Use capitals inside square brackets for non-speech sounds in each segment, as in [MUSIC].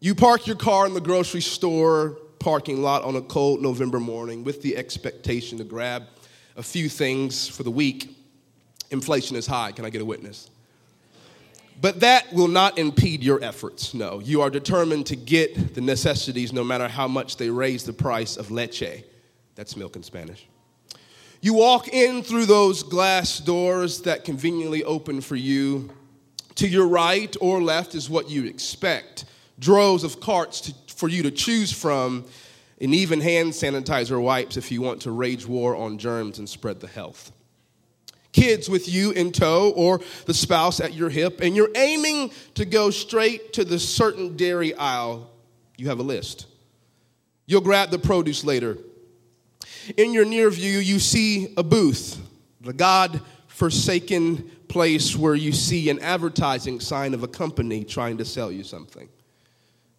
You park your car in the grocery store parking lot on a cold November morning with the expectation to grab a few things for the week. Inflation is high. Can I get a witness? But that will not impede your efforts. No, you are determined to get the necessities no matter how much they raise the price of leche. That's milk in Spanish. You walk in through those glass doors that conveniently open for you. To your right or left is what you expect droves of carts to, for you to choose from, and even hand sanitizer wipes if you want to rage war on germs and spread the health. Kids with you in tow or the spouse at your hip, and you're aiming to go straight to the certain dairy aisle. You have a list. You'll grab the produce later. In your near view, you see a booth, the God forsaken place where you see an advertising sign of a company trying to sell you something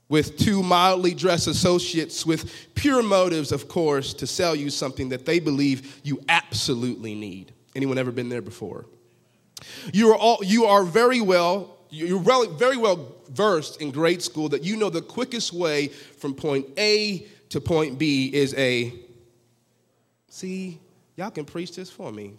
with two mildly dressed associates with pure motives, of course, to sell you something that they believe you absolutely need. Anyone ever been there before? You are, all, you are very well, you're very well versed in grade school that you know the quickest way from point A to point B is a, see, y'all can preach this for me.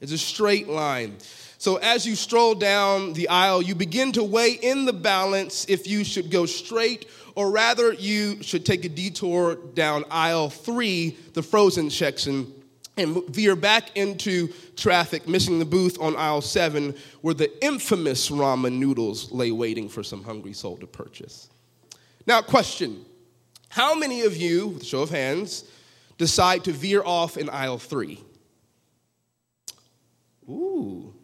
It's a straight line. So as you stroll down the aisle, you begin to weigh in the balance if you should go straight or rather you should take a detour down aisle three, the frozen section, and veer back into traffic, missing the booth on aisle seven where the infamous ramen noodles lay waiting for some hungry soul to purchase. Now, question How many of you, with a show of hands, decide to veer off in aisle three? Ooh,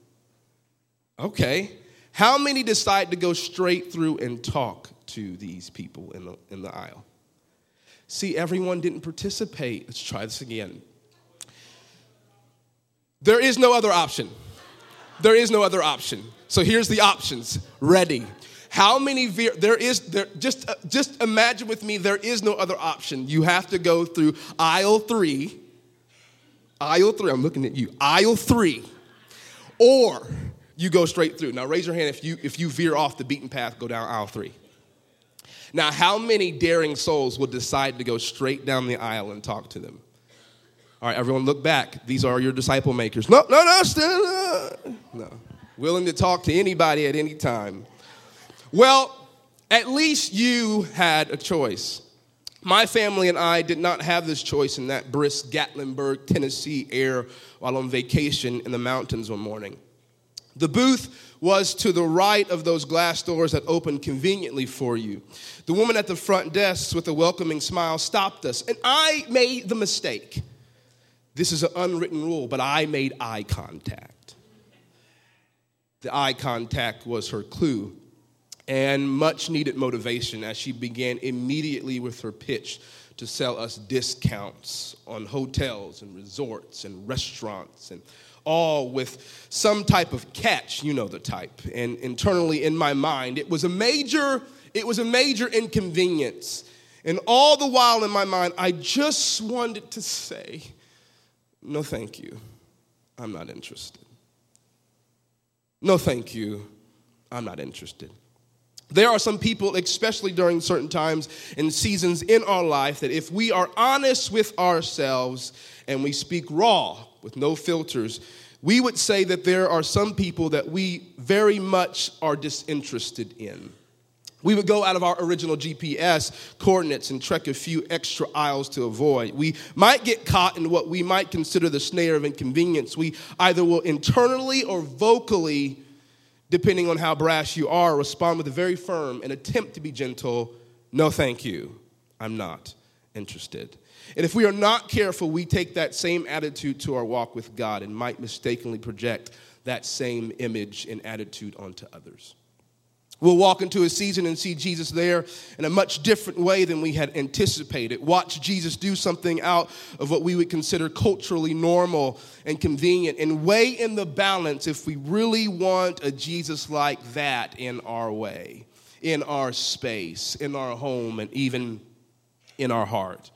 Okay. How many decide to go straight through and talk to these people in the, in the aisle? See, everyone didn't participate. Let's try this again. There is no other option. There is no other option. So here's the options. Ready. How many there is there just uh, just imagine with me there is no other option. You have to go through aisle 3. Aisle 3. I'm looking at you. Aisle 3. Or you go straight through. Now raise your hand if you if you veer off the beaten path, go down aisle three. Now, how many daring souls would decide to go straight down the aisle and talk to them? All right, everyone, look back. These are your disciple makers. No, no, no, still, no. no. Willing to talk to anybody at any time. Well, at least you had a choice. My family and I did not have this choice in that brisk Gatlinburg, Tennessee air while on vacation in the mountains one morning. The booth was to the right of those glass doors that opened conveniently for you. The woman at the front desk with a welcoming smile stopped us, and I made the mistake. This is an unwritten rule, but I made eye contact. The eye contact was her clue and much needed motivation as she began immediately with her pitch to sell us discounts on hotels and resorts and restaurants and all with some type of catch, you know the type. And internally in my mind, it was a major, it was a major inconvenience. And all the while in my mind, I just wanted to say, no, thank you. I'm not interested. No, thank you. I'm not interested. There are some people, especially during certain times and seasons in our life, that if we are honest with ourselves and we speak raw with no filters, we would say that there are some people that we very much are disinterested in. We would go out of our original GPS coordinates and trek a few extra aisles to avoid. We might get caught in what we might consider the snare of inconvenience. We either will internally or vocally, depending on how brash you are, respond with a very firm and attempt to be gentle no, thank you. I'm not interested. And if we are not careful, we take that same attitude to our walk with God and might mistakenly project that same image and attitude onto others. We'll walk into a season and see Jesus there in a much different way than we had anticipated. Watch Jesus do something out of what we would consider culturally normal and convenient and weigh in the balance if we really want a Jesus like that in our way, in our space, in our home, and even in our heart.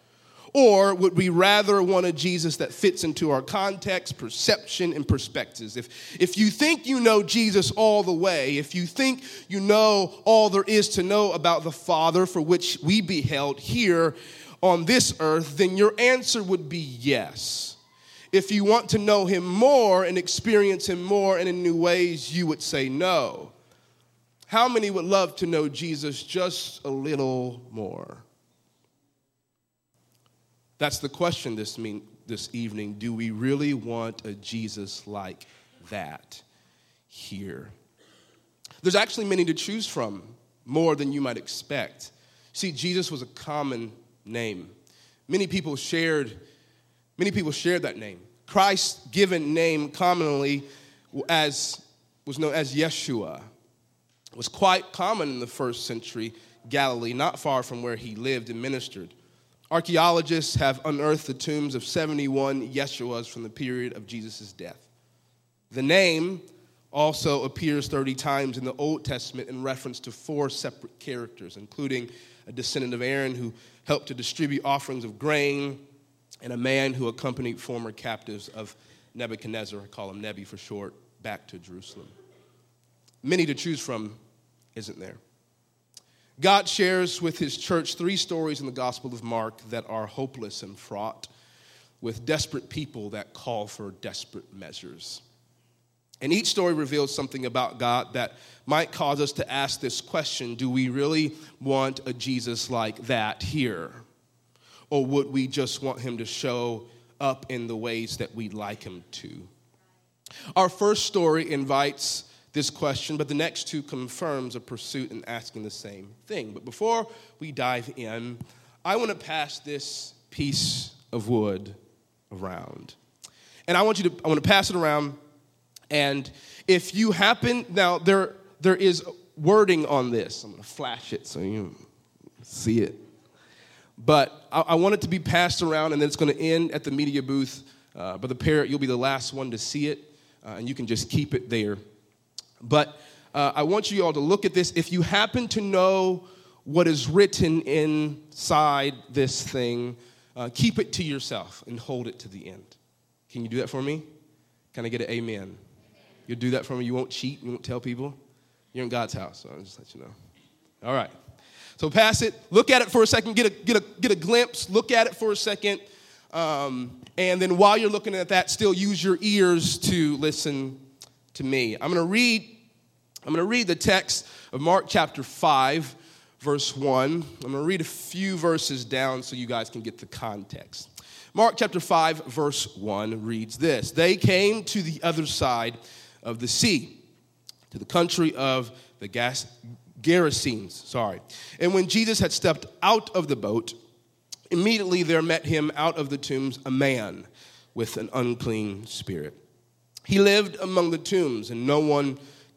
Or would we rather want a Jesus that fits into our context, perception, and perspectives? If, if you think you know Jesus all the way, if you think you know all there is to know about the Father for which we beheld here on this earth, then your answer would be yes. If you want to know him more and experience him more and in new ways, you would say no. How many would love to know Jesus just a little more? That's the question this, mean, this evening. Do we really want a Jesus like that here? There's actually many to choose from, more than you might expect. See, Jesus was a common name. Many people shared, many people shared that name. Christ's given name commonly as was known as Yeshua. Was quite common in the first century Galilee, not far from where he lived and ministered. Archaeologists have unearthed the tombs of 71 Yeshuas from the period of Jesus' death. The name also appears 30 times in the Old Testament in reference to four separate characters, including a descendant of Aaron who helped to distribute offerings of grain, and a man who accompanied former captives of Nebuchadnezzar, I call him Nebi for short, back to Jerusalem. Many to choose from, isn't there? God shares with his church three stories in the Gospel of Mark that are hopeless and fraught with desperate people that call for desperate measures. And each story reveals something about God that might cause us to ask this question Do we really want a Jesus like that here? Or would we just want him to show up in the ways that we'd like him to? Our first story invites this question, but the next two confirms a pursuit in asking the same thing. But before we dive in, I want to pass this piece of wood around. And I want you to I want to pass it around and if you happen now there there is wording on this. I'm going to flash it so you see it. But I, I want it to be passed around and then it's going to end at the media booth. Uh, the Parrott, you'll be the last one to see it, uh, and you can just keep it there. But uh, I want you all to look at this. If you happen to know what is written inside this thing, uh, keep it to yourself and hold it to the end. Can you do that for me? Can I get an amen? You'll do that for me. You won't cheat. You won't tell people. You're in God's house, so I'll just let you know. All right. So pass it. Look at it for a second. Get a, get a, get a glimpse. Look at it for a second. Um, and then while you're looking at that, still use your ears to listen to me. I'm going to read I'm going to read the text of Mark chapter 5 verse 1. I'm going to read a few verses down so you guys can get the context. Mark chapter 5 verse 1 reads this. They came to the other side of the sea, to the country of the Gas Gerasenes, sorry. And when Jesus had stepped out of the boat, immediately there met him out of the tombs a man with an unclean spirit. He lived among the tombs, and no one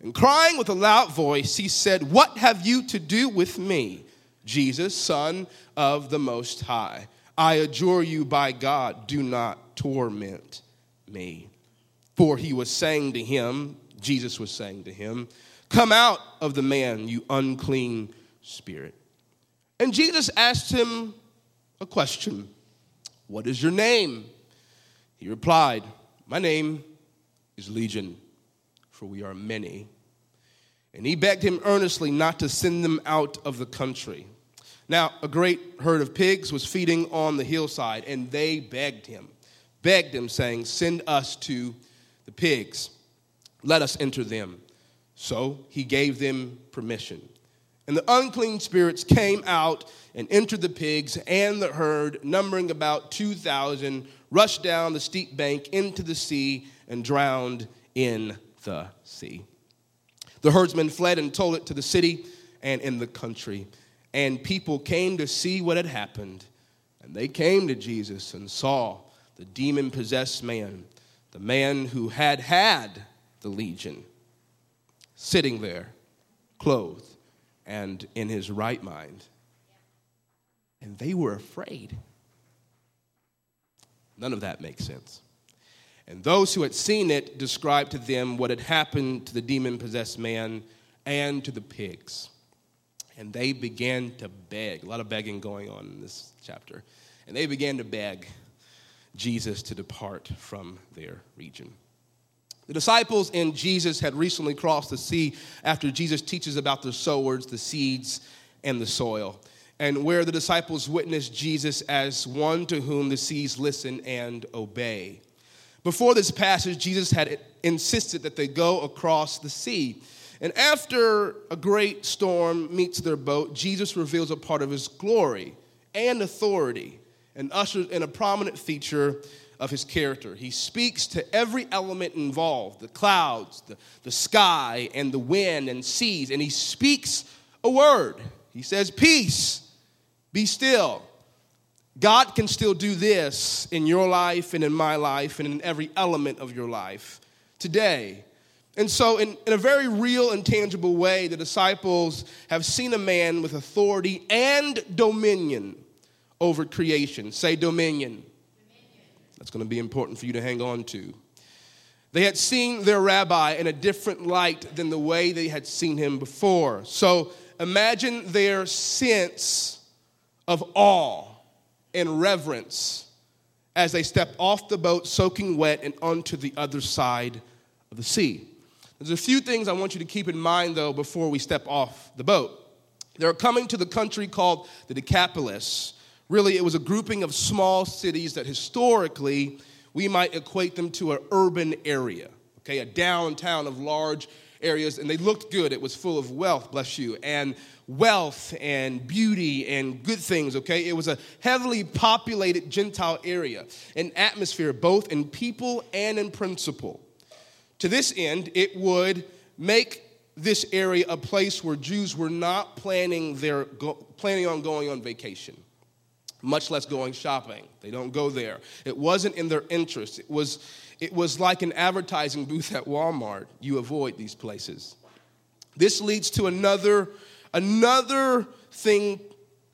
And crying with a loud voice, he said, What have you to do with me, Jesus, Son of the Most High? I adjure you by God, do not torment me. For he was saying to him, Jesus was saying to him, Come out of the man, you unclean spirit. And Jesus asked him a question What is your name? He replied, My name is Legion, for we are many. And he begged him earnestly not to send them out of the country. Now, a great herd of pigs was feeding on the hillside, and they begged him, begged him, saying, Send us to the pigs, let us enter them. So he gave them permission. And the unclean spirits came out and entered the pigs and the herd, numbering about 2,000, rushed down the steep bank into the sea and drowned in the sea. The herdsmen fled and told it to the city and in the country. And people came to see what had happened. And they came to Jesus and saw the demon possessed man, the man who had had the legion, sitting there, clothed and in his right mind. And they were afraid. None of that makes sense. And those who had seen it described to them what had happened to the demon possessed man and to the pigs. And they began to beg, a lot of begging going on in this chapter. And they began to beg Jesus to depart from their region. The disciples and Jesus had recently crossed the sea after Jesus teaches about the sowers, the seeds, and the soil, and where the disciples witnessed Jesus as one to whom the seeds listen and obey. Before this passage, Jesus had insisted that they go across the sea. And after a great storm meets their boat, Jesus reveals a part of his glory and authority and ushers in a prominent feature of his character. He speaks to every element involved the clouds, the, the sky, and the wind and seas, and he speaks a word. He says, Peace, be still. God can still do this in your life and in my life and in every element of your life today. And so, in, in a very real and tangible way, the disciples have seen a man with authority and dominion over creation. Say dominion. That's going to be important for you to hang on to. They had seen their rabbi in a different light than the way they had seen him before. So imagine their sense of awe and reverence as they stepped off the boat, soaking wet, and onto the other side of the sea. There's a few things I want you to keep in mind, though, before we step off the boat. They're coming to the country called the Decapolis, Really, it was a grouping of small cities that historically we might equate them to an urban area, okay, a downtown of large areas, and they looked good. It was full of wealth, bless you, and wealth and beauty and good things, okay? It was a heavily populated Gentile area, an atmosphere both in people and in principle. To this end, it would make this area a place where Jews were not planning, their, planning on going on vacation much less going shopping. They don't go there. It wasn't in their interest. It was, it was like an advertising booth at Walmart. You avoid these places. This leads to another, another thing,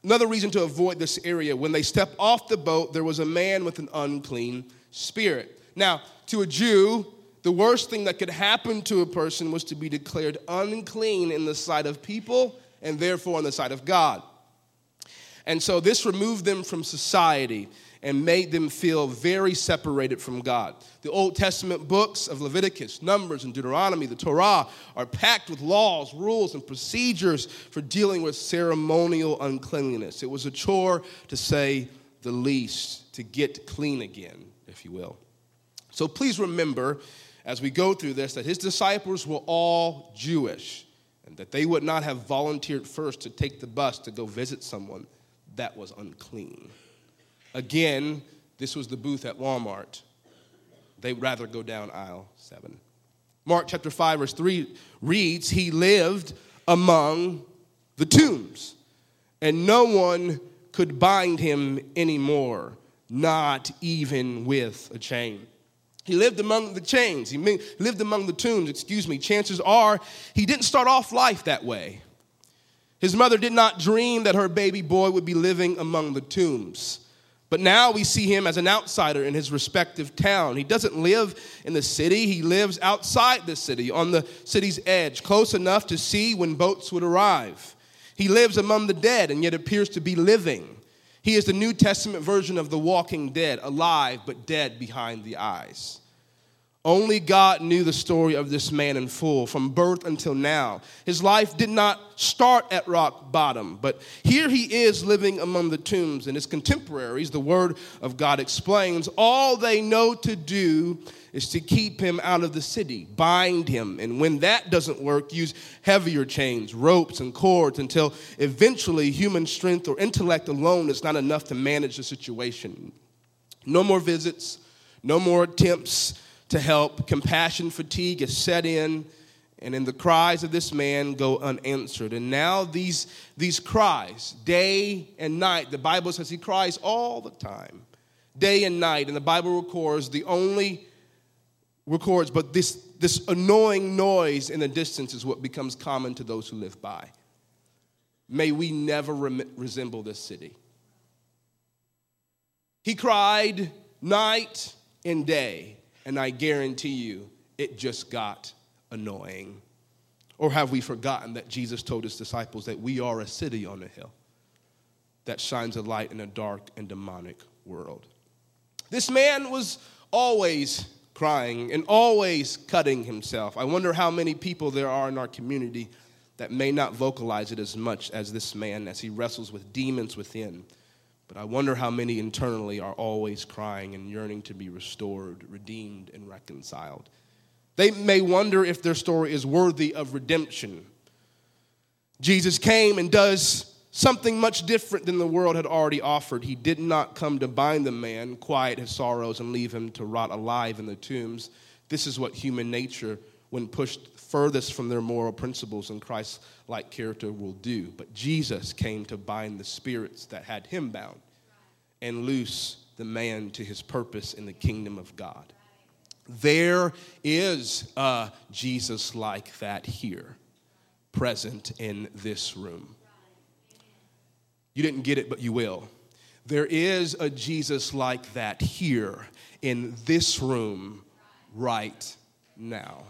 another reason to avoid this area. When they step off the boat, there was a man with an unclean spirit. Now, to a Jew, the worst thing that could happen to a person was to be declared unclean in the sight of people and therefore in the sight of God. And so this removed them from society and made them feel very separated from God. The Old Testament books of Leviticus, Numbers, and Deuteronomy, the Torah, are packed with laws, rules, and procedures for dealing with ceremonial uncleanliness. It was a chore, to say the least, to get clean again, if you will. So please remember, as we go through this, that his disciples were all Jewish and that they would not have volunteered first to take the bus to go visit someone that was unclean. Again, this was the booth at Walmart. They'd rather go down aisle seven. Mark chapter 5, verse 3 reads, He lived among the tombs, and no one could bind him anymore, not even with a chain. He lived among the chains. He lived among the tombs, excuse me. Chances are he didn't start off life that way. His mother did not dream that her baby boy would be living among the tombs. But now we see him as an outsider in his respective town. He doesn't live in the city, he lives outside the city, on the city's edge, close enough to see when boats would arrive. He lives among the dead and yet appears to be living. He is the New Testament version of the walking dead, alive but dead behind the eyes. Only God knew the story of this man in full from birth until now. His life did not start at rock bottom, but here he is living among the tombs, and his contemporaries, the word of God explains, all they know to do is to keep him out of the city, bind him, and when that doesn't work, use heavier chains, ropes, and cords until eventually human strength or intellect alone is not enough to manage the situation. No more visits, no more attempts to help. Compassion fatigue has set in, and in the cries of this man go unanswered. And now these, these cries, day and night, the Bible says he cries all the time. day and night. And the Bible records the only records, but this, this annoying noise in the distance is what becomes common to those who live by. May we never resemble this city. He cried night and day, and I guarantee you it just got annoying. Or have we forgotten that Jesus told his disciples that we are a city on a hill that shines a light in a dark and demonic world? This man was always crying and always cutting himself. I wonder how many people there are in our community that may not vocalize it as much as this man as he wrestles with demons within. But I wonder how many internally are always crying and yearning to be restored, redeemed, and reconciled. They may wonder if their story is worthy of redemption. Jesus came and does something much different than the world had already offered. He did not come to bind the man, quiet his sorrows, and leave him to rot alive in the tombs. This is what human nature, when pushed furthest from their moral principles and Christ like character, will do. But Jesus came to bind the spirits that had him bound and loose the man to his purpose in the kingdom of God. There is a Jesus like that here, present in this room. You didn't get it, but you will. There is a Jesus like that here in this room right now.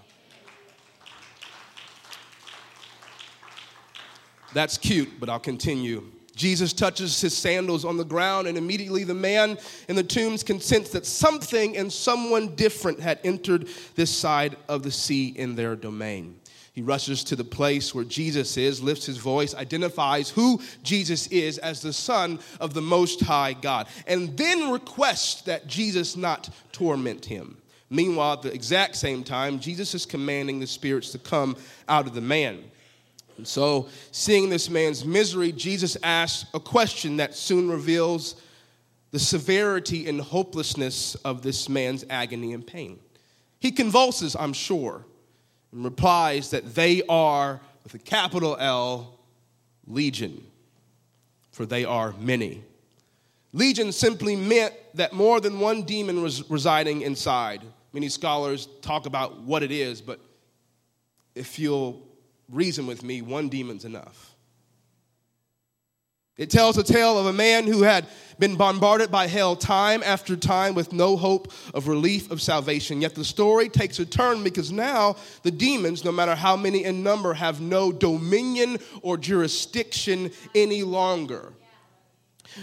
That's cute, but I'll continue. Jesus touches his sandals on the ground, and immediately the man in the tombs can sense that something and someone different had entered this side of the sea in their domain. He rushes to the place where Jesus is, lifts his voice, identifies who Jesus is as the Son of the Most High God, and then requests that Jesus not torment him. Meanwhile, at the exact same time, Jesus is commanding the spirits to come out of the man. And so, seeing this man's misery, Jesus asks a question that soon reveals the severity and hopelessness of this man's agony and pain. He convulses, I'm sure and replies that they are, with a capital L, legion, for they are many. Legion simply meant that more than one demon was residing inside. Many scholars talk about what it is, but if you'll reason with me, one demon's enough. It tells a tale of a man who had been bombarded by hell time after time with no hope of relief of salvation. Yet the story takes a turn because now the demons, no matter how many in number, have no dominion or jurisdiction any longer.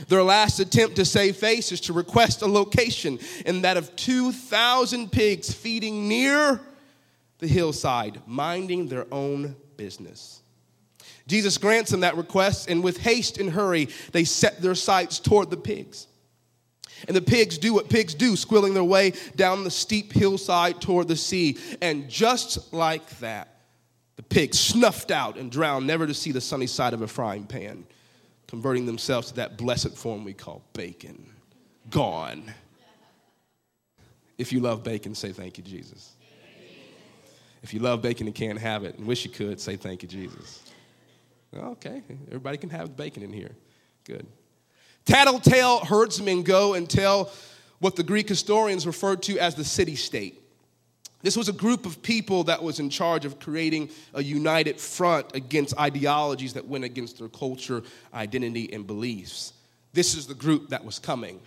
Their last attempt to save face is to request a location, and that of 2,000 pigs feeding near the hillside, minding their own business. Jesus grants them that request, and with haste and hurry, they set their sights toward the pigs. And the pigs do what pigs do, squilling their way down the steep hillside toward the sea. And just like that, the pigs snuffed out and drowned, never to see the sunny side of a frying pan, converting themselves to that blessed form we call bacon. Gone. If you love bacon, say thank you, Jesus. If you love bacon and can't have it and wish you could, say thank you, Jesus. Okay, everybody can have bacon in here. Good. Tattletale herdsmen go and tell what the Greek historians referred to as the city state. This was a group of people that was in charge of creating a united front against ideologies that went against their culture, identity, and beliefs. This is the group that was coming.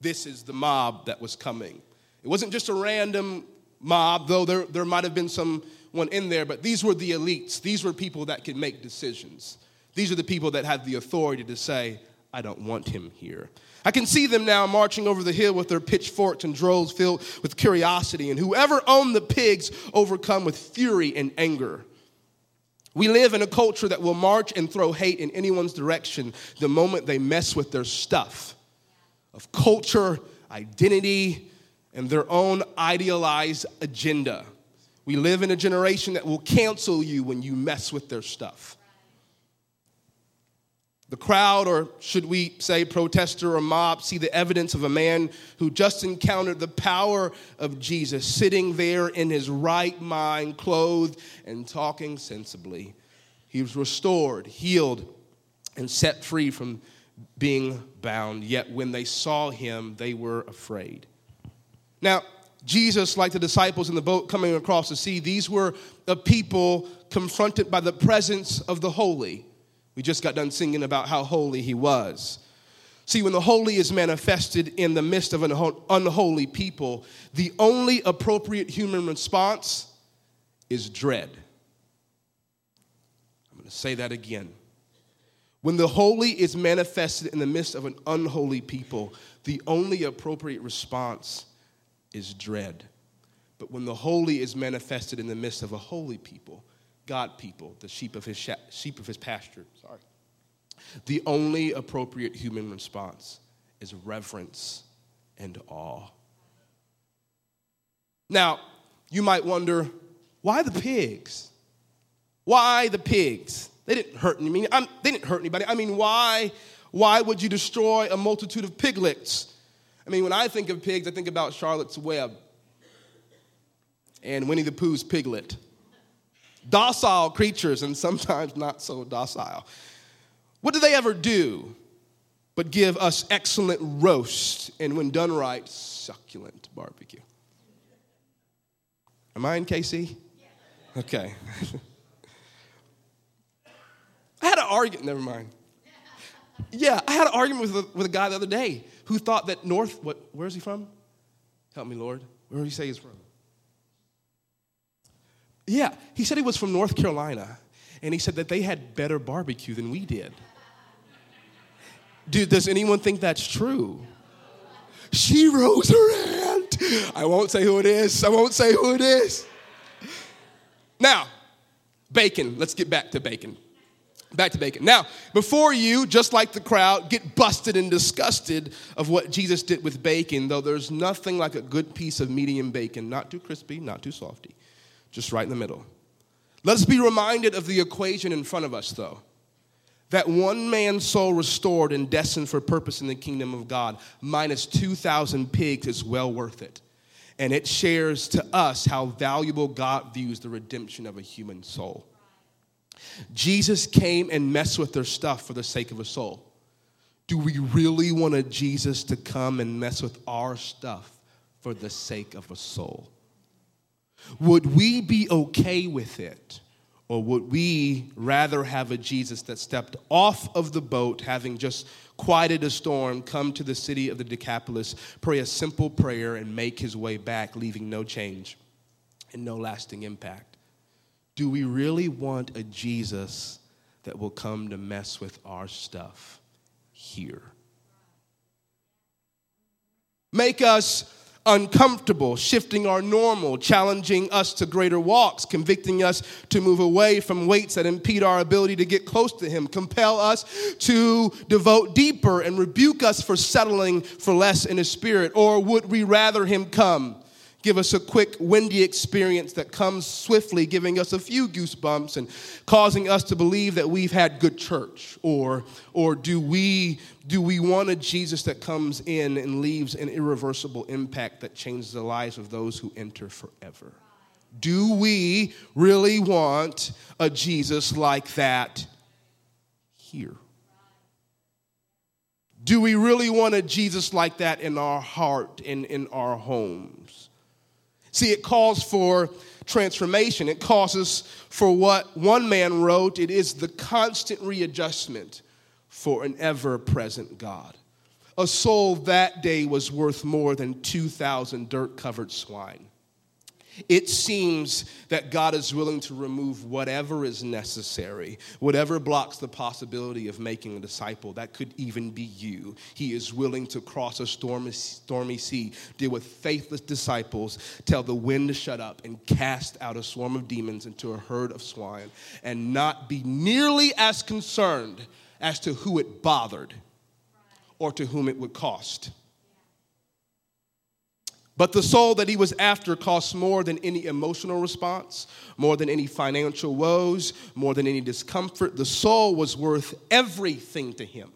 This is the mob that was coming. It wasn't just a random mob, though there, there might have been some one in there, but these were the elites. These were people that could make decisions. These are the people that had the authority to say, I don't want him here. I can see them now marching over the hill with their pitchforks and droves filled with curiosity, and whoever owned the pigs overcome with fury and anger. We live in a culture that will march and throw hate in anyone's direction the moment they mess with their stuff of culture, identity, and their own idealized agenda. We live in a generation that will cancel you when you mess with their stuff. The crowd, or should we say protester or mob, see the evidence of a man who just encountered the power of Jesus, sitting there in his right mind, clothed and talking sensibly. He was restored, healed, and set free from being bound, yet when they saw him, they were afraid. Now, Jesus, like the disciples in the boat coming across the sea, these were a people confronted by the presence of the holy. We just got done singing about how holy he was. See, when the holy is manifested in the midst of an unholy people, the only appropriate human response is dread. I'm going to say that again. When the holy is manifested in the midst of an unholy people, the only appropriate response is dread. But when the holy is manifested in the midst of a holy people, God people, the sheep of his, sheep of his pasture, sorry, the only appropriate human response is reverence and awe. Now, you might wonder, why the pigs? Why the pigs? They didn't hurt anybody. I they didn't hurt anybody. I mean, why? Why would you destroy a multitude of piglets? I mean, when I think of pigs, I think about Charlotte's Web and Winnie the Pooh's piglet. Docile creatures and sometimes not so docile. What do they ever do but give us excellent roast and, when done right, succulent barbecue? Am I in KC? Okay. [LAUGHS] I had an argument, never mind. Yeah, I had an argument with a, with a guy the other day who thought that North, what, where is he from? Help me, Lord. Where did he say he's from? Yeah, he said he was from North Carolina, and he said that they had better barbecue than we did. Dude, does anyone think that's true? She rose her hand. I won't say who it is. I won't say who it is. Now, bacon. Let's get back to bacon. Back to bacon. Now, before you, just like the crowd, get busted and disgusted of what Jesus did with bacon, though there's nothing like a good piece of medium bacon, not too crispy, not too softy, just right in the middle. Let's be reminded of the equation in front of us, though. That one man's soul restored and destined for purpose in the kingdom of God, minus 2,000 pigs, is well worth it. And it shares to us how valuable God views the redemption of a human soul. Jesus came and messed with their stuff for the sake of a soul. Do we really want a Jesus to come and mess with our stuff for the sake of a soul? Would we be okay with it? Or would we rather have a Jesus that stepped off of the boat, having just quieted a storm, come to the city of the Decapolis, pray a simple prayer, and make his way back, leaving no change and no lasting impact? Do we really want a Jesus that will come to mess with our stuff here? Make us uncomfortable, shifting our normal, challenging us to greater walks, convicting us to move away from weights that impede our ability to get close to Him, compel us to devote deeper, and rebuke us for settling for less in His Spirit? Or would we rather Him come? Give us a quick, windy experience that comes swiftly, giving us a few goosebumps and causing us to believe that we've had good church? Or, or do, we, do we want a Jesus that comes in and leaves an irreversible impact that changes the lives of those who enter forever? Do we really want a Jesus like that here? Do we really want a Jesus like that in our heart and in our homes? See, it calls for transformation. It causes for what one man wrote, it is the constant readjustment for an ever present God. A soul that day was worth more than 2,000 dirt covered swine. It seems that God is willing to remove whatever is necessary, whatever blocks the possibility of making a disciple. That could even be you. He is willing to cross a stormy, stormy sea, deal with faithless disciples, tell the wind to shut up, and cast out a swarm of demons into a herd of swine, and not be nearly as concerned as to who it bothered or to whom it would cost. But the soul that he was after cost more than any emotional response, more than any financial woes, more than any discomfort. The soul was worth everything to him.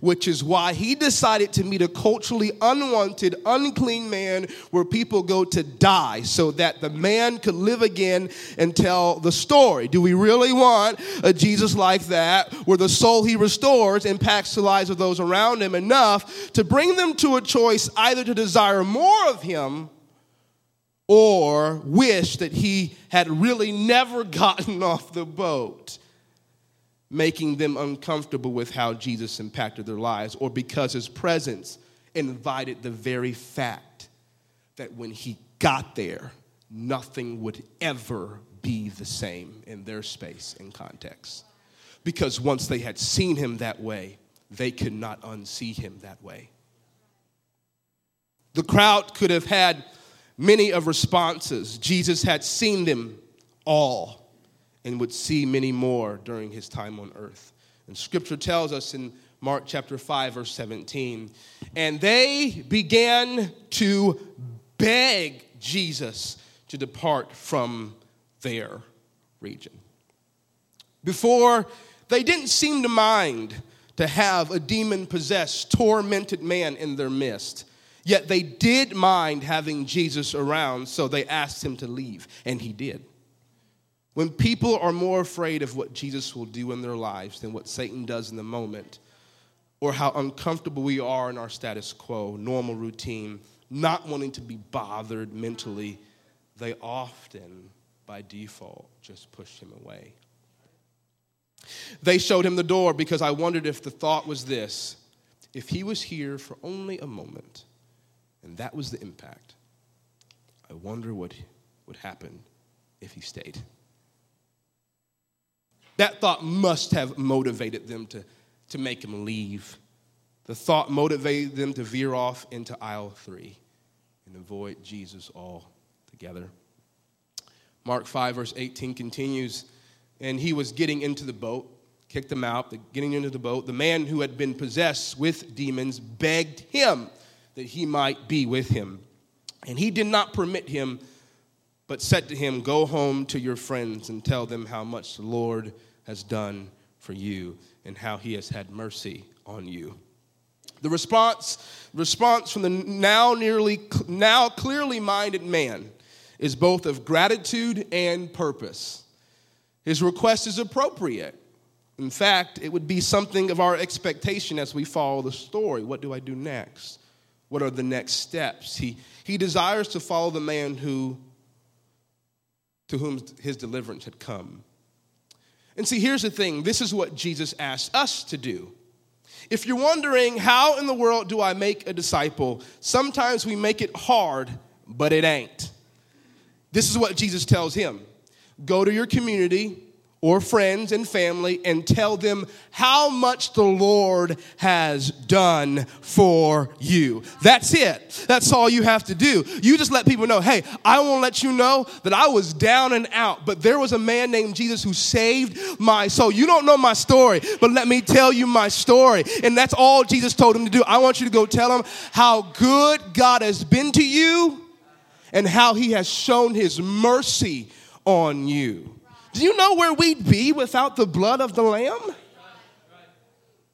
Which is why he decided to meet a culturally unwanted, unclean man where people go to die so that the man could live again and tell the story. Do we really want a Jesus like that where the soul he restores impacts the lives of those around him enough to bring them to a choice either to desire more of him? Or wish that he had really never [LAUGHS] gotten off the boat making them uncomfortable with how Jesus impacted their lives, or because his presence invited the very fact that when he got there, nothing would ever be the same in their space and context. Because once they had seen him that way, they could not unsee him that way. The crowd could have had many of responses. Jesus had seen them all and would see many more during his time on earth. And scripture tells us in Mark chapter 5, verse 17, and they began to beg Jesus to depart from their region. Before, they didn't seem to mind to have a demon possessed, tormented man in their midst. Yet they did mind having Jesus around, so they asked him to leave, and he did. When people are more afraid of what Jesus will do in their lives than what Satan does in the moment, or how uncomfortable we are in our status quo, normal routine, not wanting to be bothered mentally, they often, by default, just push him away. They showed him the door because I wondered if the thought was this if he was here for only a moment, and that was the impact, I wonder what would happen if he stayed. That thought must have motivated them to, to make him leave. The thought motivated them to veer off into aisle three and avoid Jesus altogether. Mark 5, verse 18 continues, and he was getting into the boat, kicked them out, getting into the boat. The man who had been possessed with demons begged him that he might be with him. And he did not permit him, but said to him, Go home to your friends and tell them how much the Lord has done for you and how he has had mercy on you. The response, response from the now nearly now clearly minded man is both of gratitude and purpose. His request is appropriate. In fact, it would be something of our expectation as we follow the story. What do I do next? What are the next steps? He, he desires to follow the man who, to whom his deliverance had come. And see, here's the thing this is what Jesus asked us to do. If you're wondering, how in the world do I make a disciple? Sometimes we make it hard, but it ain't. This is what Jesus tells him go to your community, or friends and family and tell them how much the Lord has done for you. That's it. That's all you have to do. You just let people know, hey, I want to let you know that I was down and out, but there was a man named Jesus who saved my soul. You don't know my story, but let me tell you my story. And that's all Jesus told him to do. I want you to go tell him how good God has been to you and how he has shown his mercy on you. Do you know where we'd be without the blood of the Lamb?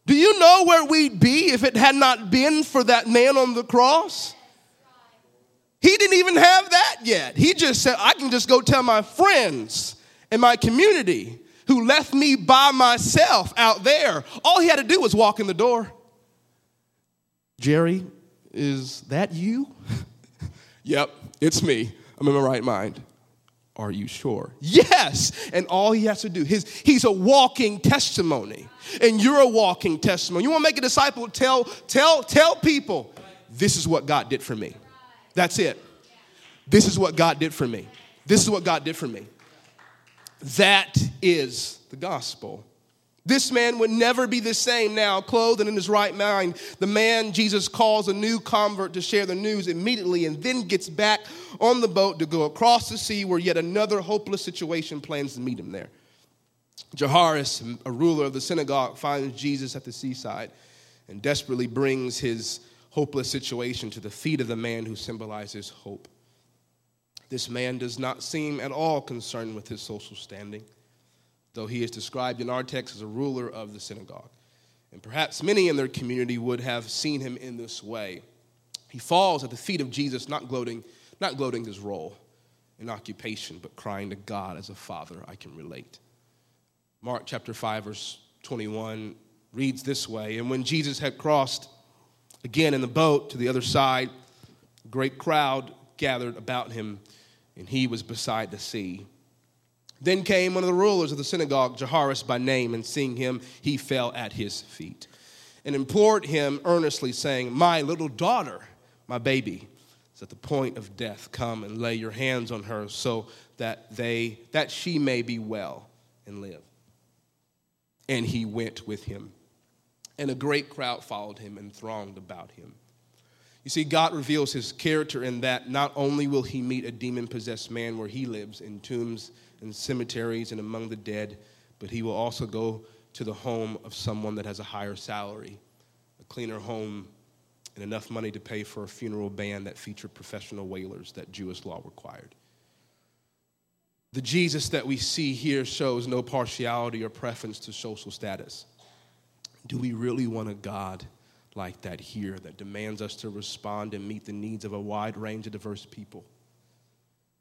Do you know where we'd be if it had not been for that man on the cross? He didn't even have that yet. He just said, I can just go tell my friends and my community who left me by myself out there. All he had to do was walk in the door. Jerry, is that you? [LAUGHS] yep, it's me. I'm in my right mind. Are you sure? Yes. And all he has to do, his, he's a walking testimony. And you're a walking testimony. You want to make a disciple, tell, tell, tell people, this is what God did for me. That's it. This is what God did for me. This is what God did for me. That is the gospel. This man would never be the same now, clothed and in his right mind. The man Jesus calls a new convert to share the news immediately and then gets back on the boat to go across the sea where yet another hopeless situation plans to meet him there. Jairus, a ruler of the synagogue, finds Jesus at the seaside and desperately brings his hopeless situation to the feet of the man who symbolizes hope. This man does not seem at all concerned with his social standing though he is described in our text as a ruler of the synagogue. And perhaps many in their community would have seen him in this way. He falls at the feet of Jesus, not gloating, not gloating his role in occupation, but crying to God as a father, I can relate. Mark chapter 5, verse 21 reads this way And when Jesus had crossed again in the boat to the other side, a great crowd gathered about him, and he was beside the sea. Then came one of the rulers of the synagogue, Jairus by name, and seeing him, he fell at his feet and implored him earnestly, saying, My little daughter, my baby, is at the point of death. Come and lay your hands on her so that they that she may be well and live. And he went with him. And a great crowd followed him and thronged about him. You see, God reveals his character in that not only will he meet a demon possessed man where he lives in tombs and cemeteries and among the dead, but he will also go to the home of someone that has a higher salary, a cleaner home, and enough money to pay for a funeral band that featured professional wailers that Jewish law required. The Jesus that we see here shows no partiality or preference to social status. Do we really want a God like that here that demands us to respond and meet the needs of a wide range of diverse people?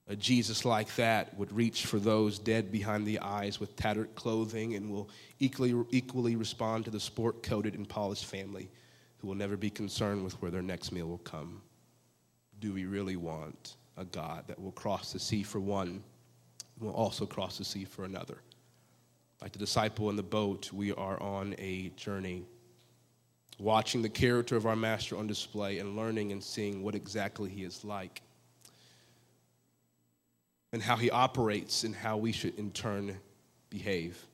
A Jesus like that would reach for those dead behind the eyes with tattered clothing and will equally, equally respond to the sport coated and polished family who will never be concerned with where their next meal will come. Do we really want a God that will cross the sea for one will also cross the sea for another? Like the disciple in the boat, we are on a journey, watching the character of our master on display and learning and seeing what exactly he is like and how he operates and how we should in turn behave.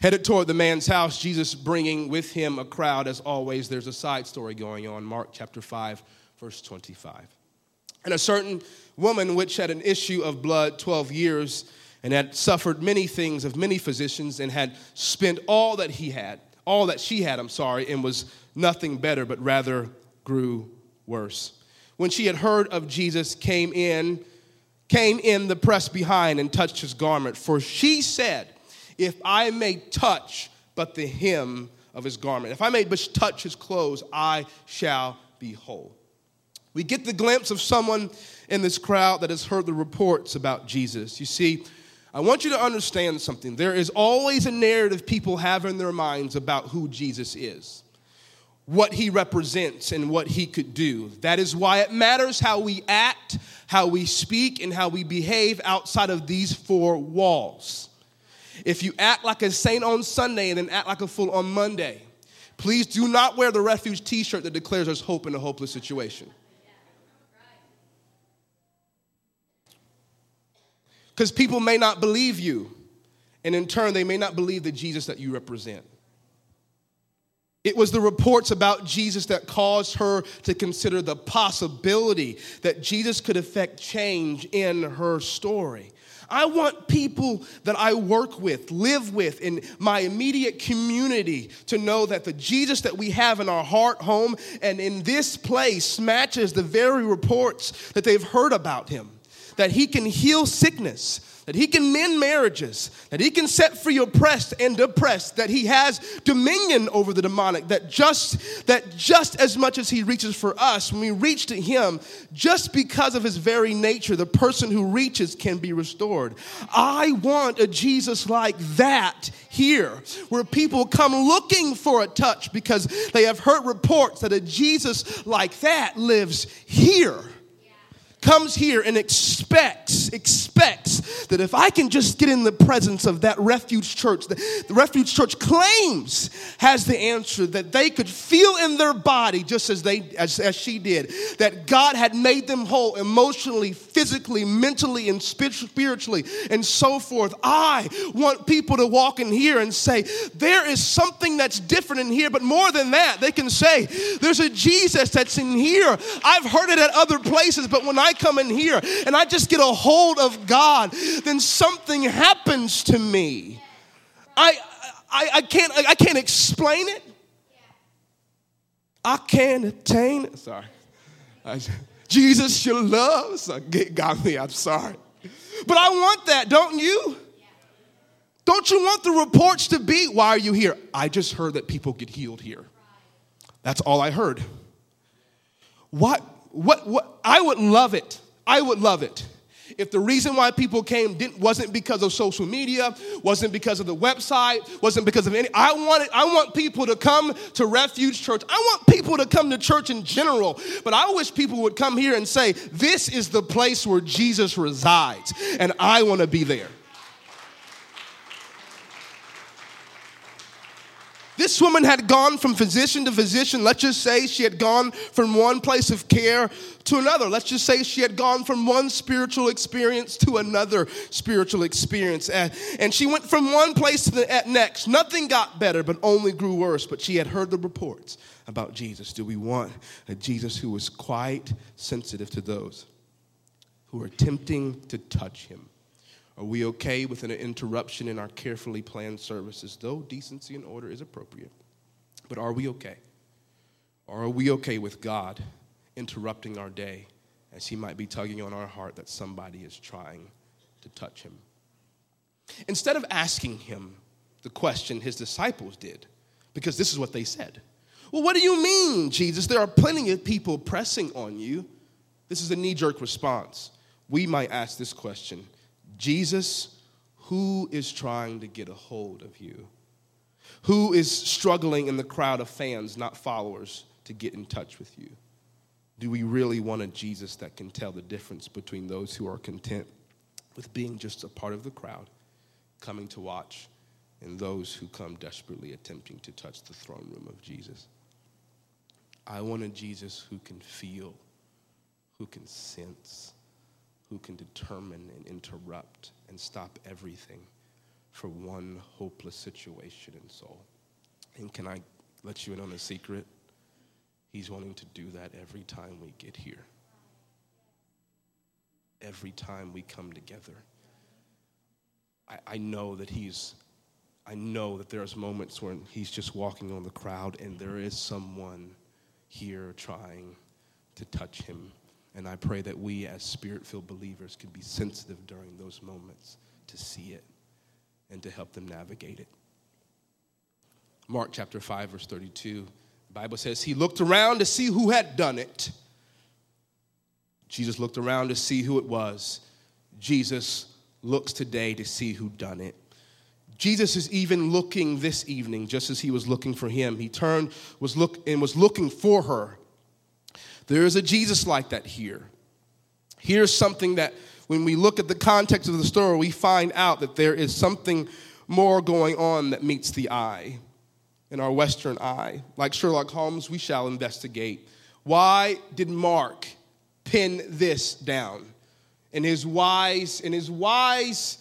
Headed toward the man's house, Jesus bringing with him a crowd. As always, there's a side story going on. Mark chapter 5, verse 25. And a certain woman, which had an issue of blood 12 years, and had suffered many things of many physicians, and had spent all that he had, all that she had, I'm sorry, and was nothing better, but rather grew worse when she had heard of Jesus, came in, came in the press behind and touched his garment. For she said, If I may touch but the hem of his garment, if I may but touch his clothes, I shall be whole. We get the glimpse of someone in this crowd that has heard the reports about Jesus. You see, I want you to understand something. There is always a narrative people have in their minds about who Jesus is what he represents and what he could do. That is why it matters how we act, how we speak, and how we behave outside of these four walls. If you act like a saint on Sunday and then act like a fool on Monday, please do not wear the refuge t shirt that declares there's hope in a hopeless situation. Because people may not believe you, and in turn, they may not believe the Jesus that you represent. It was the reports about Jesus that caused her to consider the possibility that Jesus could affect change in her story. I want people that I work with, live with in my immediate community to know that the Jesus that we have in our heart, home, and in this place matches the very reports that they've heard about him. That he can heal sickness, that he can mend marriages, that he can set free oppressed and depressed, that he has dominion over the demonic, that just that just as much as he reaches for us, when we reach to him, just because of his very nature, the person who reaches can be restored. I want a Jesus like that here, where people come looking for a touch because they have heard reports that a Jesus like that lives here comes here and expects, expects that if I can just get in the presence of that refuge church, the, the, refuge church claims has the answer that they could feel in their body just as they as, as she did, that God had made them whole emotionally, physically, mentally, and spiritually, and so forth. I want people to walk in here and say, there is something that's different in here, but more than that, they can say, there's a Jesus that's in here. I've heard it at other places, but when I come in here and I just get a hold of God, then something happens to me. I, I, I, can't, I can't explain it. I can't attain it. Sorry. I, Jesus, your love so got me. I'm sorry. But I want that, don't you? Don't you want the reports to be, why are you here? I just heard that people get healed here. That's all I heard. What, what, what, I would love it. I would love it if the reason why people came didn't, wasn't because of social media, wasn't because of the website, wasn't because of any, I wanted, I want people to come to Refuge Church. I want people to come to church in general, but I wish people would come here and say, this is the place where Jesus resides, and I want to be there. This woman had gone from physician to physician. Let's just say she had gone from one place of care to another. Let's just say she had gone from one spiritual experience to another spiritual experience. And she went from one place to the next. Nothing got better, but only grew worse. But she had heard the reports about Jesus. Do we want a Jesus who was quite sensitive to those who are attempting to touch him? Are we okay with an interruption in our carefully planned services, though decency and order is appropriate? But are we okay? Or are we okay with God interrupting our day as He might be tugging on our heart that somebody is trying to touch Him? Instead of asking Him the question His disciples did, because this is what they said Well, what do you mean, Jesus? There are plenty of people pressing on you. This is a knee jerk response. We might ask this question Jesus, who is trying to get a hold of you? Who is struggling in the crowd of fans, not followers, to get in touch with you? Do we really want a Jesus that can tell the difference between those who are content with being just a part of the crowd, coming to watch, and those who come desperately attempting to touch the throne room of Jesus? I want a Jesus who can feel, who can sense, who can determine and interrupt and stop everything for one hopeless situation and soul. And can I let you in on a secret? He's wanting to do that every time we get here. Every time we come together. I, I know that he's, I know that there's moments when he's just walking on the crowd and there is someone here trying to touch him and I pray that we, as spirit filled believers, can be sensitive during those moments to see it and to help them navigate it. Mark chapter 5, verse 32, the Bible says, He looked around to see who had done it. Jesus looked around to see who it was. Jesus looks today to see who done it. Jesus is even looking this evening, just as he was looking for him. He turned was look, and was looking for her. There is a Jesus like that here. Here's something that when we look at the context of the story, we find out that there is something more going on that meets the eye, in our Western eye. Like Sherlock Holmes, we shall investigate. Why did Mark pin this down? In his wise, in his wise,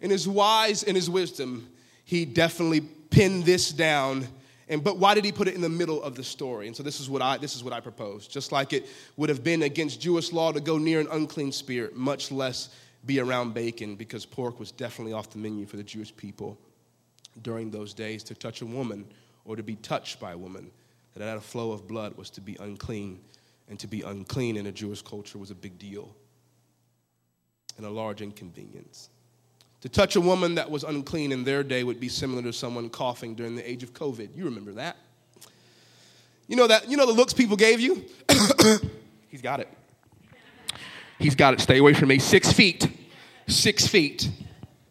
in his wise, in his wisdom, he definitely pinned this down and but why did he put it in the middle of the story? And so this is what I this is what I propose. Just like it would have been against Jewish law to go near an unclean spirit, much less be around bacon, because pork was definitely off the menu for the Jewish people during those days. To touch a woman or to be touched by a woman that had a flow of blood was to be unclean. And to be unclean in a Jewish culture was a big deal and a large inconvenience. To touch a woman that was unclean in their day would be similar to someone coughing during the age of COVID. You remember that? You know that you know the looks people gave you? [COUGHS] He's got it. He's got it. Stay away from me. Six feet. Six feet.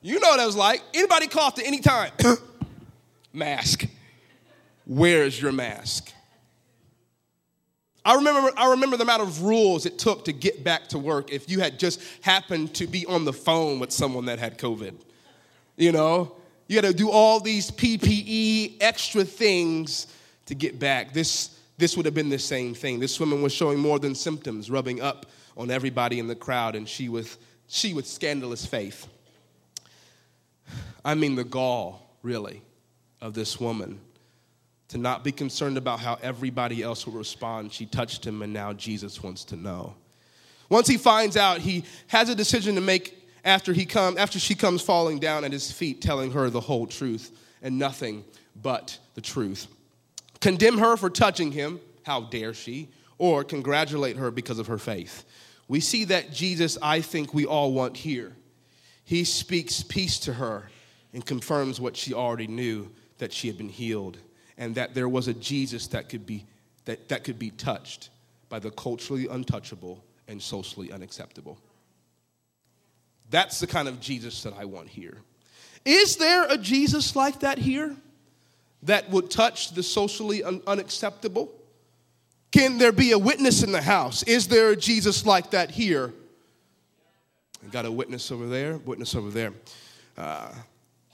You know what that was like. Anybody coughed at any time. [COUGHS] mask. Where's your mask? I remember, I remember the amount of rules it took to get back to work if you had just happened to be on the phone with someone that had COVID. You know, you had to do all these PPE extra things to get back. This, this would have been the same thing. This woman was showing more than symptoms, rubbing up on everybody in the crowd, and she with, she with scandalous faith. I mean, the gall, really, of this woman to not be concerned about how everybody else will respond. She touched him, and now Jesus wants to know. Once he finds out, he has a decision to make after, he come, after she comes falling down at his feet, telling her the whole truth and nothing but the truth. Condemn her for touching him, how dare she, or congratulate her because of her faith. We see that Jesus, I think we all want here. He speaks peace to her and confirms what she already knew that she had been healed and that there was a Jesus that could be, that, that could be touched by the culturally untouchable and socially unacceptable. That's the kind of Jesus that I want here. Is there a Jesus like that here that would touch the socially un- unacceptable? Can there be a witness in the house? Is there a Jesus like that here? I got a witness over there, witness over there. Uh,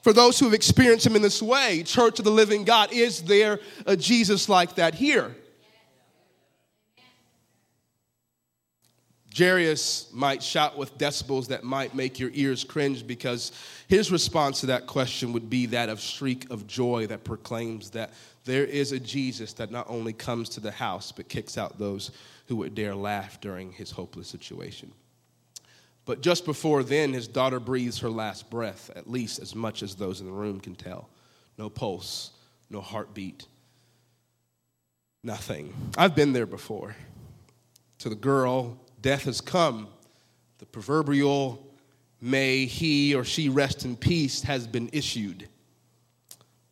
for those who have experienced him in this way, Church of the Living God, is there a Jesus like that here? Jairus might shout with decibels that might make your ears cringe because his response to that question would be that of shriek of joy that proclaims that there is a Jesus that not only comes to the house but kicks out those who would dare laugh during his hopeless situation. But just before then, his daughter breathes her last breath, at least as much as those in the room can tell. No pulse, no heartbeat, nothing. I've been there before. To the girl, death has come. The proverbial, may he or she rest in peace, has been issued.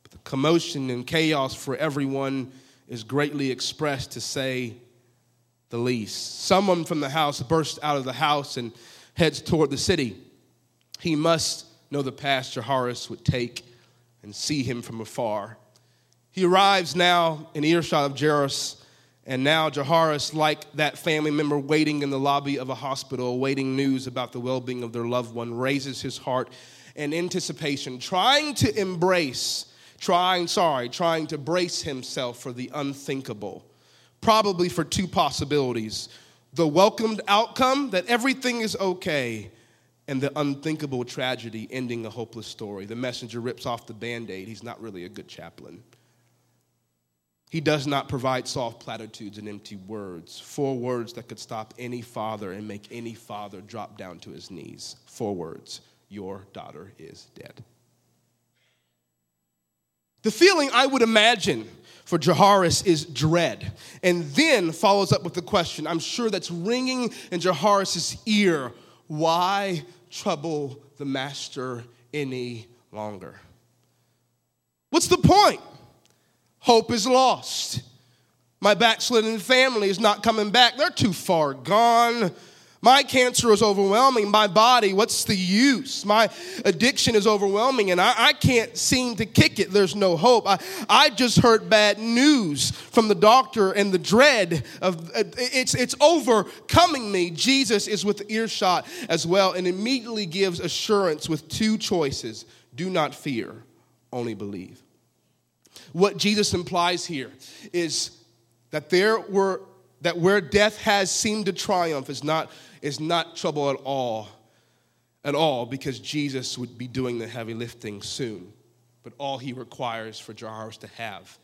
But the commotion and chaos for everyone is greatly expressed, to say the least. Someone from the house bursts out of the house and heads toward the city. He must know the path Jairus would take and see him from afar. He arrives now in earshot of Jairus and now Jairus, like that family member waiting in the lobby of a hospital, awaiting news about the well being of their loved one, raises his heart in anticipation, trying to embrace, trying, sorry, trying to brace himself for the unthinkable. Probably for two possibilities the welcomed outcome that everything is okay, and the unthinkable tragedy ending a hopeless story. The messenger rips off the band aid. He's not really a good chaplain. He does not provide soft platitudes and empty words, four words that could stop any father and make any father drop down to his knees. Four words Your daughter is dead. The feeling I would imagine for Jairus is dread, and then follows up with the question I'm sure that's ringing in Jairus' ear why trouble the master any longer? What's the point? hope is lost. My backslidden family is not coming back. They're too far gone. My cancer is overwhelming. My body, what's the use? My addiction is overwhelming, and I, I, can't seem to kick it. There's no hope. I, I just heard bad news from the doctor, and the dread of uh, it's, it's overcoming me. Jesus is with earshot as well, and immediately gives assurance with two choices do not fear, only believe. What Jesus implies here is that there were that where death has seemed to triumph is not is not trouble at all at all because Jesus would be doing the heavy lifting soon. But all he requires for Jairus to have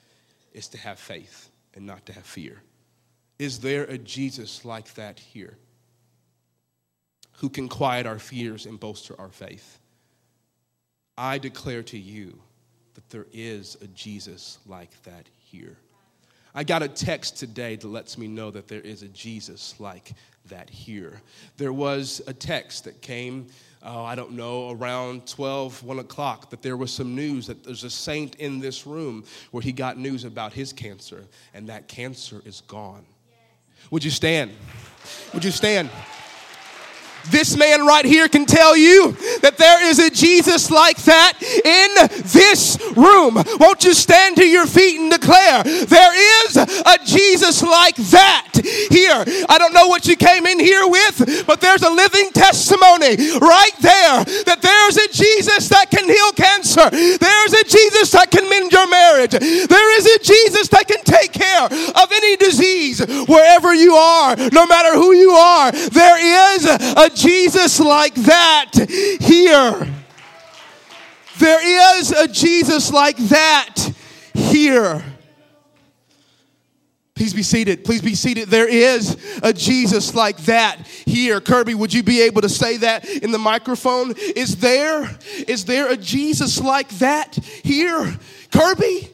is to have faith and not to have fear. Is there a Jesus like that here who can quiet our fears and bolster our faith? I declare to you that there is a Jesus like that here. I got a text today that lets me know that there is a Jesus like that here. There was a text that came, uh, I don't know, around 12, 1 o'clock, that there was some news that there's a saint in this room where he got news about his cancer, and that cancer is gone. Would you stand? Would you stand? This man right here can tell you that there is a Jesus like that in this room. Won't you stand to your feet and declare there is a Jesus like that here? I don't know what you came in here with, but there's a living testimony right there that there's a Jesus that can heal cancer. There's a Jesus that can mend your marriage. There is a Jesus that can take care of any disease wherever you are, no matter who you are. There is a Jesus like that here. There is a Jesus like that here. Please be seated. Please be seated. There is a Jesus like that here. Kirby, would you be able to say that in the microphone? Is there is there a Jesus like that here? Kirby?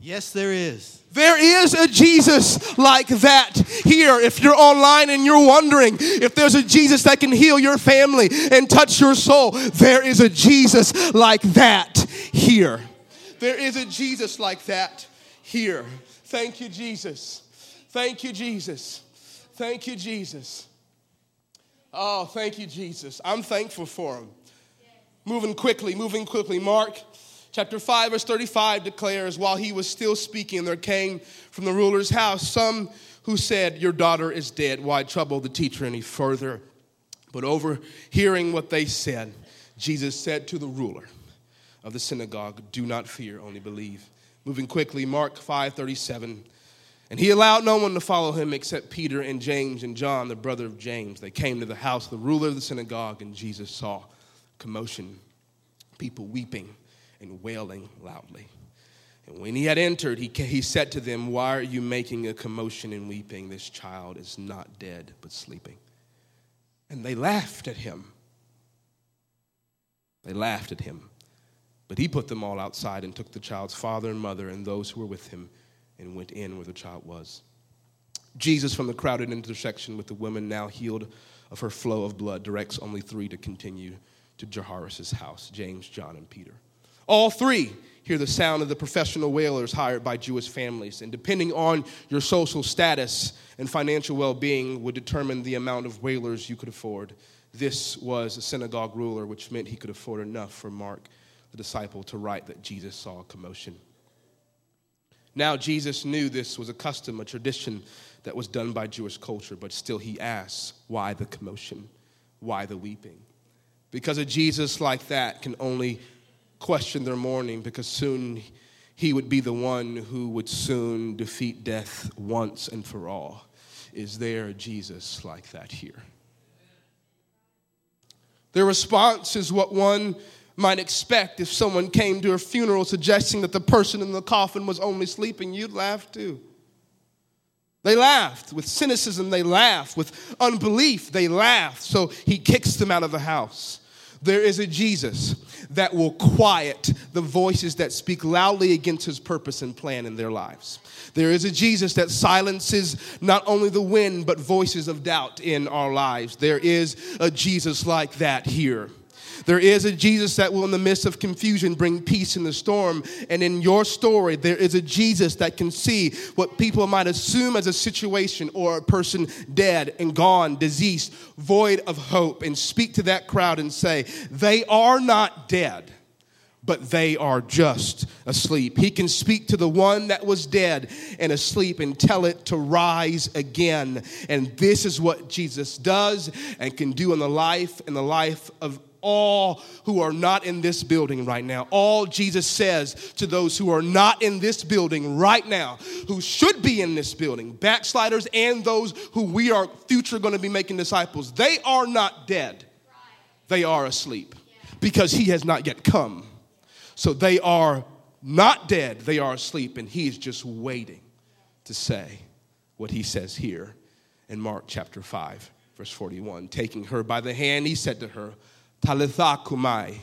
Yes, there is. There is a Jesus like that here. If you're online and you're wondering if there's a Jesus that can heal your family and touch your soul, there is a Jesus like that here. There is a Jesus like that here. Thank you, Jesus. Thank you, Jesus. Thank you, Jesus. Oh, thank you, Jesus. I'm thankful for him. Moving quickly, moving quickly. Mark chapter 5, verse 35 declares, While he was still speaking, there came from the ruler's house some who said, Your daughter is dead. Why trouble the teacher any further? But overhearing what they said, Jesus said to the ruler of the synagogue, Do not fear, only believe. Moving quickly, Mark 5 37. And he allowed no one to follow him except Peter and James and John, the brother of James. They came to the house of the ruler of the synagogue, and Jesus saw commotion, people weeping and wailing loudly. And when he had entered, he, he said to them, Why are you making a commotion and weeping? This child is not dead, but sleeping. And they laughed at him. They laughed at him. But he put them all outside and took the child's father and mother and those who were with him and went in where the child was. Jesus, from the crowded intersection with the woman now healed of her flow of blood, directs only three to continue to Jairus' house James, John, and Peter. All three hear the sound of the professional wailers hired by Jewish families, and depending on your social status and financial well being, would determine the amount of wailers you could afford. This was a synagogue ruler, which meant he could afford enough for Mark, the disciple, to write that Jesus saw a commotion. Now, Jesus knew this was a custom, a tradition that was done by Jewish culture, but still he asks, Why the commotion? Why the weeping? Because a Jesus like that can only question their mourning, because soon he would be the one who would soon defeat death once and for all. Is there a Jesus like that here? Their response is what one might expect if someone came to a funeral suggesting that the person in the coffin was only sleeping, you'd laugh too. They laughed with cynicism, they laughed with unbelief, they laughed. So he kicks them out of the house. There is a Jesus that will quiet the voices that speak loudly against his purpose and plan in their lives. There is a Jesus that silences not only the wind, but voices of doubt in our lives. There is a Jesus like that here. There is a Jesus that will, in the midst of confusion, bring peace in the storm. And in your story, there is a Jesus that can see what people might assume as a situation or a person dead and gone, diseased, void of hope, and speak to that crowd and say, They are not dead but they are just asleep. He can speak to the one that was dead and asleep and tell it to rise again. And this is what Jesus does and can do in the life in the life of all who are not in this building right now. All Jesus says to those who are not in this building right now, who should be in this building, backsliders and those who we are future going to be making disciples, they are not dead. They are asleep because he has not yet come. So they are not dead, they are asleep, and he is just waiting to say what he says here in Mark chapter 5, verse 41. Taking her by the hand, he said to her, Talitha cumi,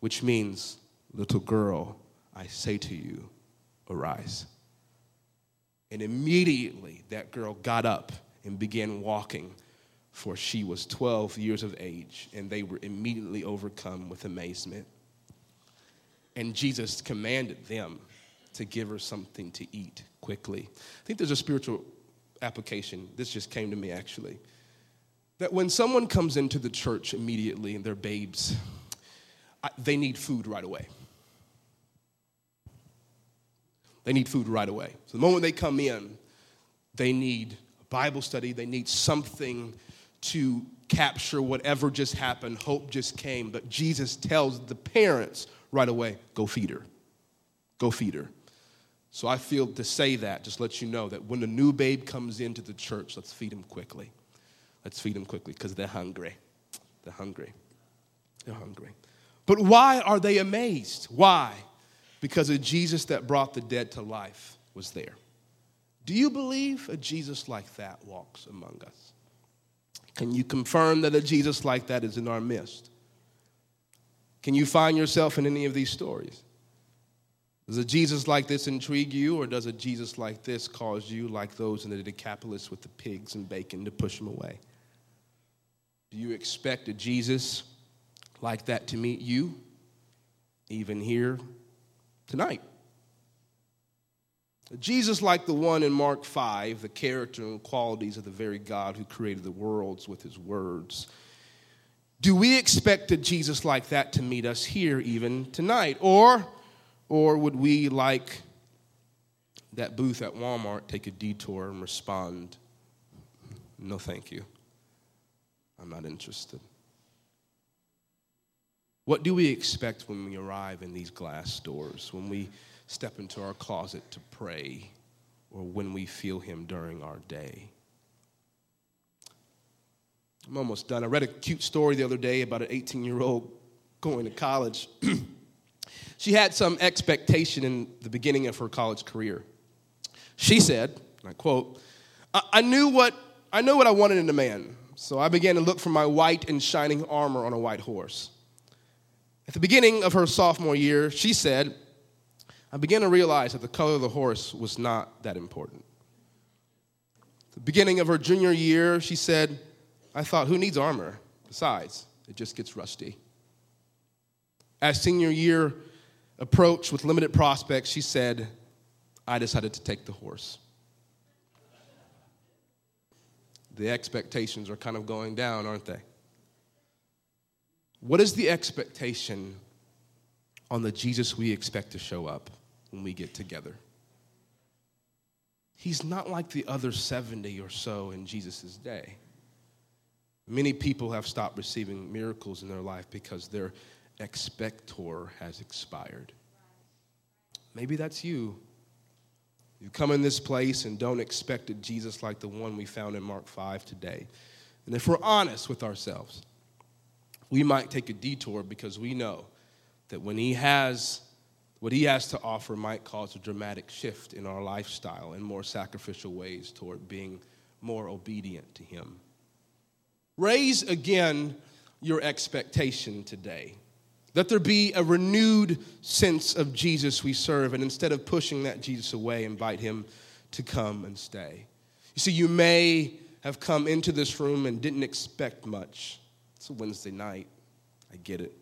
which means, little girl, I say to you, arise. And immediately that girl got up and began walking, for she was 12 years of age, and they were immediately overcome with amazement. And Jesus commanded them to give her something to eat quickly. I think there's a spiritual application. This just came to me actually that when someone comes into the church immediately and they're babes, they need food right away. They need food right away. So the moment they come in, they need a Bible study, they need something to capture whatever just happened, hope just came. But Jesus tells the parents right away go feed her. Go feed her. So I feel to say that, just let you know that when a new babe comes into the church, let's feed him quickly. Let's feed them quickly because they're hungry. They're hungry. They're hungry. But why are they amazed? Why? Because a Jesus that brought the dead to life was there. Do you believe a Jesus like that walks among us? Can you confirm that a Jesus like that is in our midst? Can you find yourself in any of these stories? Does a Jesus like this intrigue you, or does a Jesus like this cause you, like those in the Decapolis with the pigs and bacon, to push them away? Do you expect a Jesus like that to meet you, even here tonight? A Jesus like the one in Mark 5, the character and qualities of the very God who created the worlds with his words. Do we expect a Jesus like that to meet us here even tonight? Or or would we, like that booth at Walmart, take a detour and respond, no, thank you. I'm not interested. What do we expect when we arrive in these glass doors, when we step into our closet to pray, or when we feel Him during our day? I'm almost done. I read a cute story the other day about an 18 year old going to college. [CLEARS THROAT] She had some expectation in the beginning of her college career. She said, I quote, I, I knew what I know what I wanted in a man, so I began to look for my white and shining armor on a white horse. At the beginning of her sophomore year, she said, I began to realize that the color of the horse was not that important. At the beginning of her junior year, she said, I thought, who needs armor? Besides, it just gets rusty. As senior year approached with limited prospects, she said, I decided to take the horse. The expectations are kind of going down, aren't they? What is the expectation on the Jesus we expect to show up when we get together? He's not like the other 70 or so in Jesus' day. Many people have stopped receiving miracles in their life because they're expector has expired. Maybe that's you. You come in this place and don't expect a Jesus like the one we found in Mark 5 today. And if we're honest with ourselves, we might take a detour because we know that when he has what he has to offer might cause a dramatic shift in our lifestyle in more sacrificial ways toward being more obedient to him. Raise again your expectation today. Let there be a renewed sense of Jesus we serve, and instead of pushing that Jesus away, invite him to come and stay. You see, you may have come into this room and didn't expect much. It's a Wednesday night. I get it.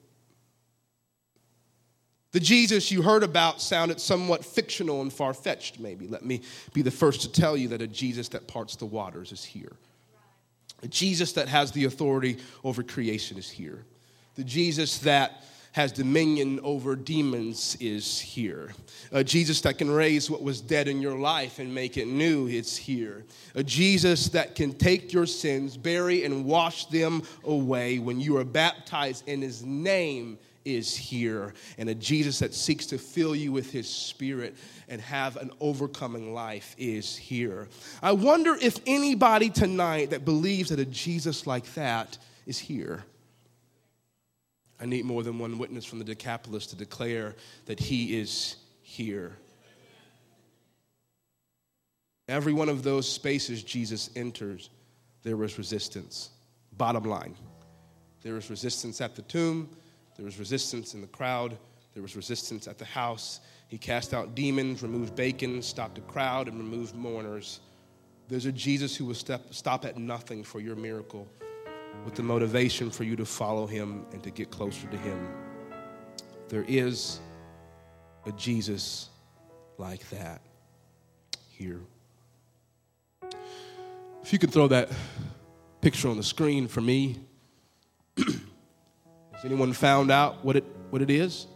The Jesus you heard about sounded somewhat fictional and far fetched, maybe. Let me be the first to tell you that a Jesus that parts the waters is here. A Jesus that has the authority over creation is here. The Jesus that has dominion over demons is here. A Jesus that can raise what was dead in your life and make it new, is here. A Jesus that can take your sins, bury and wash them away when you are baptized in his name is here. And a Jesus that seeks to fill you with his spirit and have an overcoming life is here. I wonder if anybody tonight that believes that a Jesus like that is here. I need more than one witness from the Decapolis to declare that he is here. Every one of those spaces Jesus enters, there was resistance. Bottom line, there was resistance at the tomb, there was resistance in the crowd, there was resistance at the house. He cast out demons, removed bacon, stopped a crowd, and removed mourners. There's a Jesus who will step, stop at nothing for your miracle with the motivation for you to follow him and to get closer to him. There is a Jesus like that here. If you could throw that picture on the screen for me. [CLEARS THROAT] Has anyone found out what it, what it is?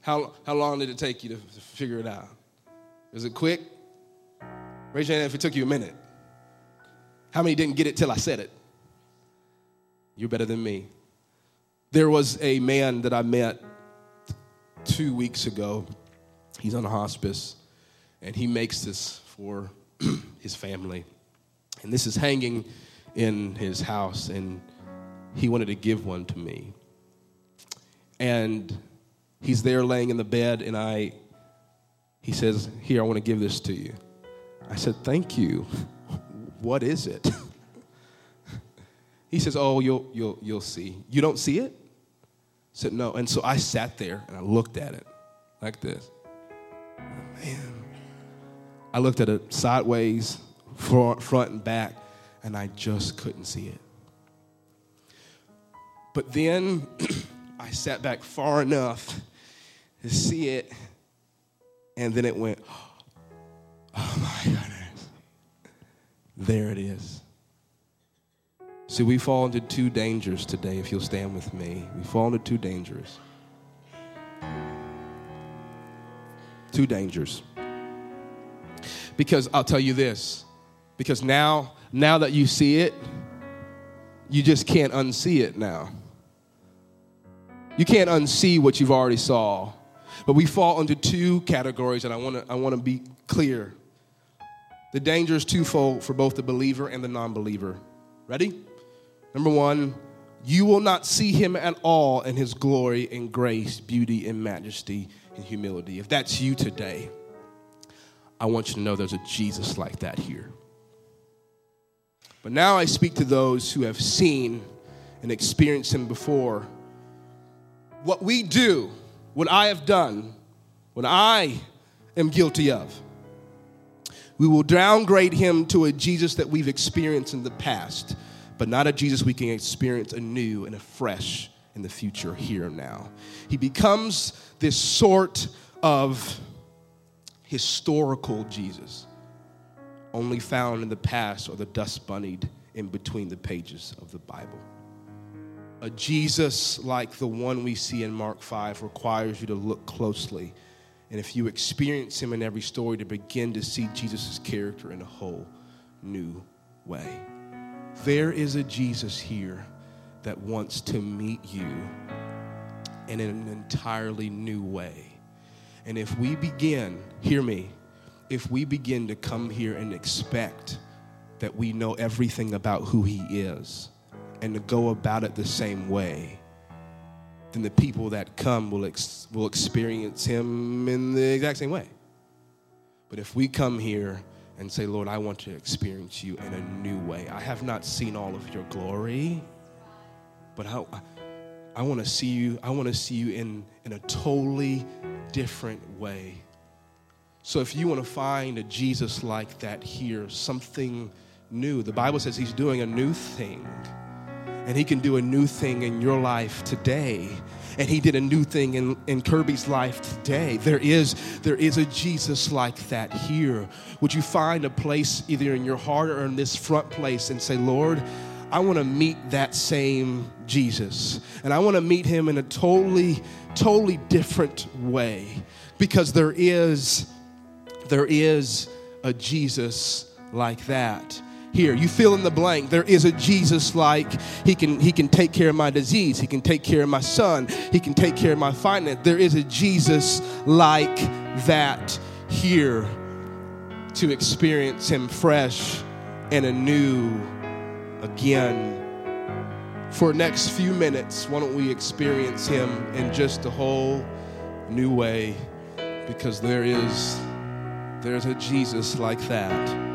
How, how long did it take you to, to figure it out? Was it quick? Raise your hand if it took you a minute. How many didn't get it till I said it? You're better than me. There was a man that I met two weeks ago. He's on hospice, and he makes this for [CLEARS THROAT] his family. And this is hanging in his house, and he wanted to give one to me. And he's there laying in the bed, and I, he says, Here, I want to give this to you. I said, Thank you. What is it? [LAUGHS] he says, Oh, you'll, you'll, you'll see. You don't see it? I said, No. And so I sat there and I looked at it. like this. Man. I looked at it sideways, front, front and back, and I just couldn't see it. But then [CLEARS THROAT] I sat back far enough to see it, and then it went, [GASPS] oh my goodness. There it is. See, we fall into two dangers today, if you'll stand with me. We fall into two dangers. Two dangers. Because I'll tell you this, because now, now that you see it, you just can't unsee it now. You can't unsee what you've already saw. But we fall into two categories, and I want to I want to be clear. The danger is twofold for both the believer and the non-believer. Ready? Number one, you will not see him at all in his glory and grace, beauty and majesty and humility. If that's you today, I want you to know there's a Jesus like that here. But now I speak to those who have seen and experienced him before. What we do, what I have done, what I am guilty of, we will downgrade him to a Jesus that we've experienced in the past but not a Jesus we can experience anew and afresh in the future, here and now. He becomes this sort of historical Jesus, only found in the past or the dust bunnied in between the pages of the Bible. A Jesus like the one we see in Mark 5 requires you to look closely. And if you experience him in every story, to begin to see Jesus' character in a whole new way. There is a Jesus here that wants to meet you in an entirely new way. And if we begin, hear me, if we begin to come here and expect that we know everything about who He is and to go about it the same way, then the people that come will, ex- will experience Him in the exact same way. But if we come here and say, Lord, I want to experience you in a new way. I have not seen all of your glory, but I, I want to see you, I want to see you in, in a totally different way. So if you want to find a Jesus like that here, something new, the Bible says he's doing a new thing. And he can do a new thing in your life today and he did a new thing in, in Kirby's life today. There is, there is a Jesus like that here. Would you find a place either in your heart or in this front place and say, Lord, I want to meet that same Jesus. And I want to meet him in a totally, totally different way. Because there is, there is a Jesus like that here. You fill in the blank. There is a Jesus like he can he can take care of my disease. He can take care of my son. He can take care of my finance. There is a Jesus like that here to experience him fresh and anew again. For next few minutes, why don't we experience him in just a whole new way because there is there's a Jesus like that.